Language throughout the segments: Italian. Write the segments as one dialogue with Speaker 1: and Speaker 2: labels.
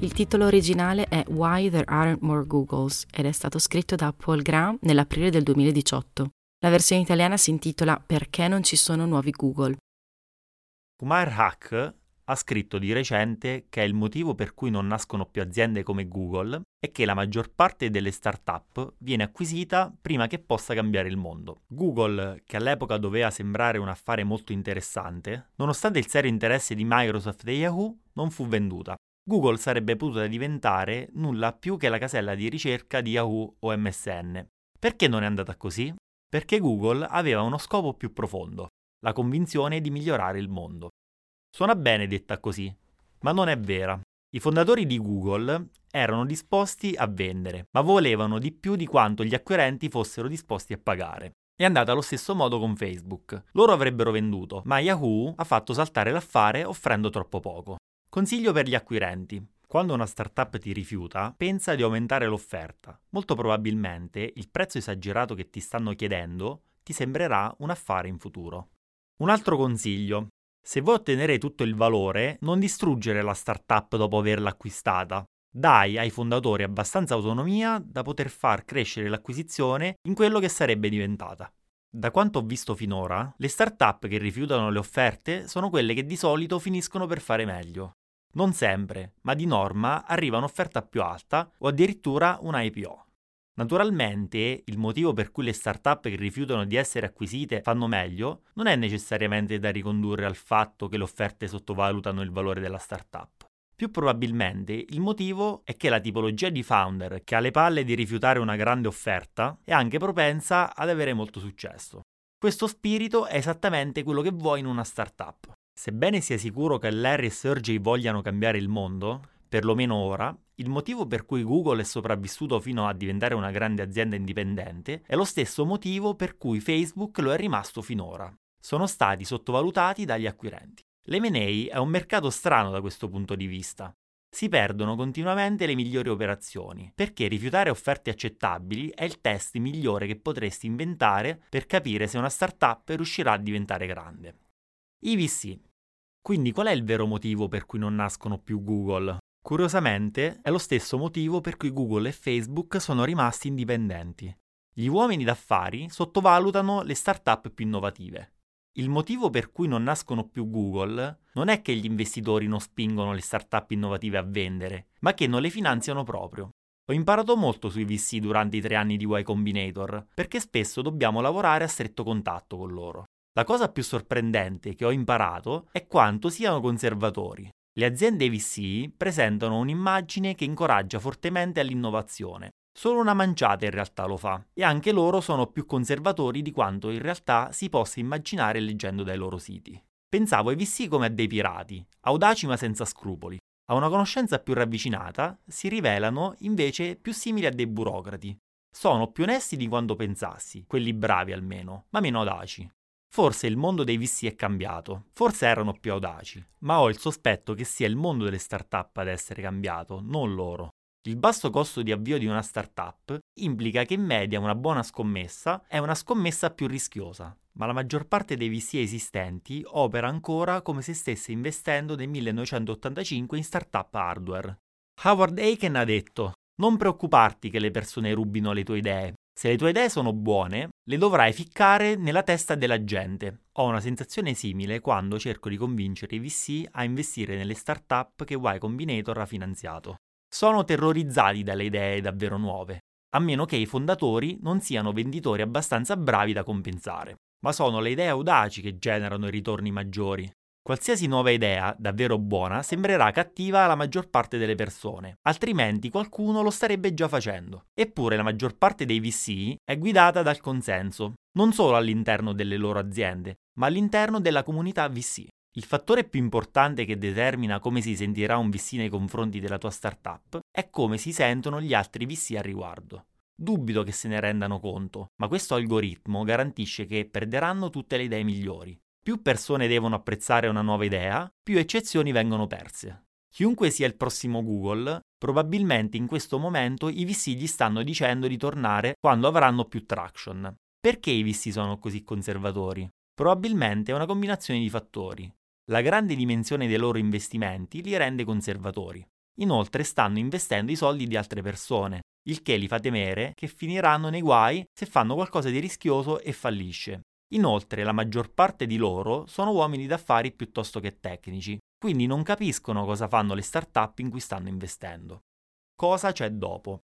Speaker 1: Il titolo originale è Why There Aren't More Googles ed è stato scritto da Paul Graham nell'aprile del 2018. La versione italiana si intitola Perché non ci sono nuovi Google.
Speaker 2: Kumar Hack ha scritto di recente che il motivo per cui non nascono più aziende come Google è che la maggior parte delle start-up viene acquisita prima che possa cambiare il mondo. Google, che all'epoca doveva sembrare un affare molto interessante, nonostante il serio interesse di Microsoft e Yahoo, non fu venduta Google sarebbe potuta diventare nulla più che la casella di ricerca di Yahoo o MSN. Perché non è andata così? Perché Google aveva uno scopo più profondo, la convinzione di migliorare il mondo. Suona bene detta così, ma non è vera. I fondatori di Google erano disposti a vendere, ma volevano di più di quanto gli acquirenti fossero disposti a pagare. È andata allo stesso modo con Facebook. Loro avrebbero venduto, ma Yahoo ha fatto saltare l'affare offrendo troppo poco. Consiglio per gli acquirenti. Quando una startup ti rifiuta, pensa di aumentare l'offerta. Molto probabilmente il prezzo esagerato che ti stanno chiedendo ti sembrerà un affare in futuro. Un altro consiglio. Se vuoi ottenere tutto il valore, non distruggere la startup dopo averla acquistata. Dai ai fondatori abbastanza autonomia da poter far crescere l'acquisizione in quello che sarebbe diventata. Da quanto ho visto finora, le startup che rifiutano le offerte sono quelle che di solito finiscono per fare meglio. Non sempre, ma di norma arriva un'offerta più alta o addirittura una IPO. Naturalmente, il motivo per cui le start-up che rifiutano di essere acquisite fanno meglio non è necessariamente da ricondurre al fatto che le offerte sottovalutano il valore della start-up. Più probabilmente il motivo è che la tipologia di founder che ha le palle di rifiutare una grande offerta è anche propensa ad avere molto successo. Questo spirito è esattamente quello che vuoi in una startup. Sebbene sia sicuro che Larry e Sergey vogliano cambiare il mondo, perlomeno ora, il motivo per cui Google è sopravvissuto fino a diventare una grande azienda indipendente è lo stesso motivo per cui Facebook lo è rimasto finora. Sono stati sottovalutati dagli acquirenti. L'M&A è un mercato strano da questo punto di vista. Si perdono continuamente le migliori operazioni, perché rifiutare offerte accettabili è il test migliore che potresti inventare per capire se una startup riuscirà a diventare grande. I VC quindi qual è il vero motivo per cui non nascono più Google? Curiosamente, è lo stesso motivo per cui Google e Facebook sono rimasti indipendenti. Gli uomini d'affari sottovalutano le start-up più innovative. Il motivo per cui non nascono più Google non è che gli investitori non spingono le start-up innovative a vendere, ma che non le finanziano proprio. Ho imparato molto sui VC durante i tre anni di Y Combinator, perché spesso dobbiamo lavorare a stretto contatto con loro. La cosa più sorprendente che ho imparato è quanto siano conservatori. Le aziende VC presentano un'immagine che incoraggia fortemente all'innovazione. Solo una manciata in realtà lo fa, e anche loro sono più conservatori di quanto in realtà si possa immaginare leggendo dai loro siti. Pensavo ai VC come a dei pirati, audaci ma senza scrupoli. A una conoscenza più ravvicinata si rivelano invece più simili a dei burocrati. Sono più onesti di quanto pensassi, quelli bravi almeno, ma meno audaci. Forse il mondo dei VC è cambiato, forse erano più audaci, ma ho il sospetto che sia il mondo delle start-up ad essere cambiato, non loro. Il basso costo di avvio di una startup implica che in media una buona scommessa è una scommessa più rischiosa, ma la maggior parte dei VC esistenti opera ancora come se stesse investendo nel 1985 in startup hardware. Howard Aiken ha detto: Non preoccuparti che le persone rubino le tue idee, se le tue idee sono buone, le dovrai ficcare nella testa della gente. Ho una sensazione simile quando cerco di convincere i VC a investire nelle start-up che Y Combinator ha finanziato. Sono terrorizzati dalle idee davvero nuove, a meno che i fondatori non siano venditori abbastanza bravi da compensare. Ma sono le idee audaci che generano i ritorni maggiori. Qualsiasi nuova idea, davvero buona, sembrerà cattiva alla maggior parte delle persone, altrimenti qualcuno lo starebbe già facendo. Eppure la maggior parte dei VC è guidata dal consenso, non solo all'interno delle loro aziende, ma all'interno della comunità VC. Il fattore più importante che determina come si sentirà un VC nei confronti della tua startup è come si sentono gli altri VC al riguardo. Dubito che se ne rendano conto, ma questo algoritmo garantisce che perderanno tutte le idee migliori. Più persone devono apprezzare una nuova idea, più eccezioni vengono perse. Chiunque sia il prossimo Google, probabilmente in questo momento i VC gli stanno dicendo di tornare quando avranno più traction. Perché i VC sono così conservatori? Probabilmente è una combinazione di fattori. La grande dimensione dei loro investimenti li rende conservatori. Inoltre stanno investendo i soldi di altre persone, il che li fa temere che finiranno nei guai se fanno qualcosa di rischioso e fallisce. Inoltre la maggior parte di loro sono uomini d'affari piuttosto che tecnici, quindi non capiscono cosa fanno le start-up in cui stanno investendo. Cosa c'è dopo?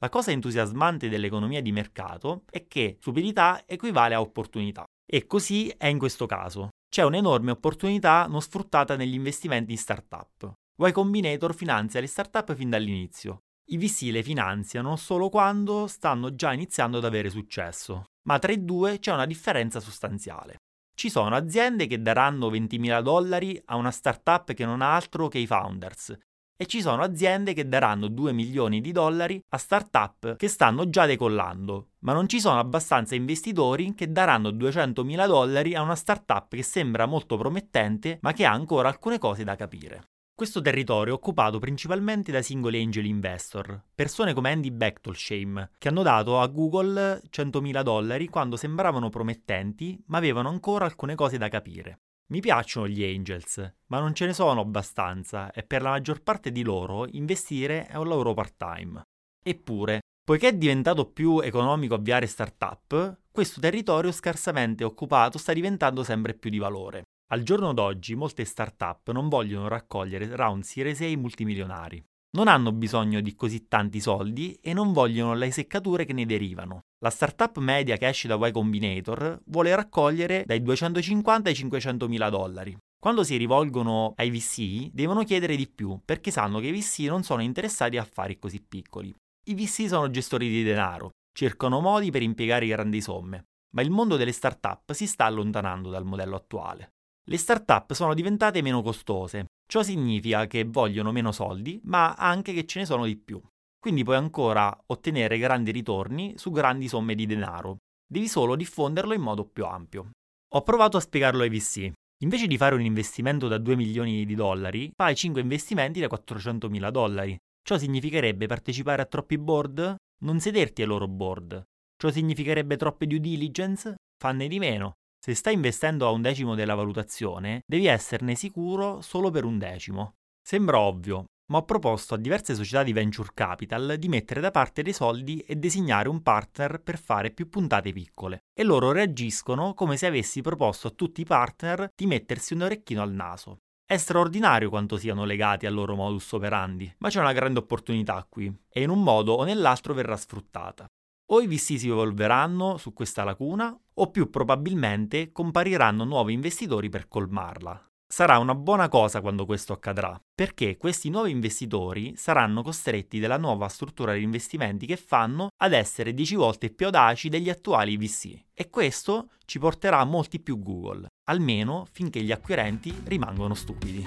Speaker 2: La cosa entusiasmante dell'economia di mercato è che stupidità equivale a opportunità. E così è in questo caso. C'è un'enorme opportunità non sfruttata negli investimenti in start-up. Y Combinator finanzia le start-up fin dall'inizio. I VC le finanziano solo quando stanno già iniziando ad avere successo, ma tra i due c'è una differenza sostanziale. Ci sono aziende che daranno 20.000 dollari a una startup che non ha altro che i founders e ci sono aziende che daranno 2 milioni di dollari a startup che stanno già decollando, ma non ci sono abbastanza investitori che daranno 200.000 dollari a una startup che sembra molto promettente ma che ha ancora alcune cose da capire. Questo territorio è occupato principalmente da singoli angel investor, persone come Andy Bechtolsheim, che hanno dato a Google 100.000 dollari quando sembravano promettenti, ma avevano ancora alcune cose da capire. Mi piacciono gli angels, ma non ce ne sono abbastanza e per la maggior parte di loro investire è un lavoro part-time. Eppure, poiché è diventato più economico avviare start-up, questo territorio scarsamente occupato sta diventando sempre più di valore. Al giorno d'oggi molte start-up non vogliono raccogliere round Series A multimilionari. Non hanno bisogno di così tanti soldi e non vogliono le seccature che ne derivano. La startup media che esce da Y Combinator vuole raccogliere dai 250 ai 500 mila dollari. Quando si rivolgono ai VC devono chiedere di più perché sanno che i VC non sono interessati a affari così piccoli. I VC sono gestori di denaro, cercano modi per impiegare grandi somme, ma il mondo delle start-up si sta allontanando dal modello attuale. Le start-up sono diventate meno costose. Ciò significa che vogliono meno soldi, ma anche che ce ne sono di più. Quindi puoi ancora ottenere grandi ritorni su grandi somme di denaro. Devi solo diffonderlo in modo più ampio. Ho provato a spiegarlo ai VC. Invece di fare un investimento da 2 milioni di dollari, fai 5 investimenti da 400 mila dollari. Ciò significherebbe partecipare a troppi board? Non sederti ai loro board. Ciò significherebbe troppe due diligence? Fanne di meno. Se stai investendo a un decimo della valutazione, devi esserne sicuro solo per un decimo. Sembra ovvio, ma ho proposto a diverse società di venture capital di mettere da parte dei soldi e designare un partner per fare più puntate piccole. E loro reagiscono come se avessi proposto a tutti i partner di mettersi un orecchino al naso. È straordinario quanto siano legati al loro modus operandi, ma c'è una grande opportunità qui, e in un modo o nell'altro verrà sfruttata. O i VC si evolveranno su questa lacuna, o più probabilmente compariranno nuovi investitori per colmarla. Sarà una buona cosa quando questo accadrà, perché questi nuovi investitori saranno costretti dalla nuova struttura di investimenti che fanno ad essere 10 volte più audaci degli attuali VC. E questo ci porterà a molti più Google, almeno finché gli acquirenti rimangono stupidi.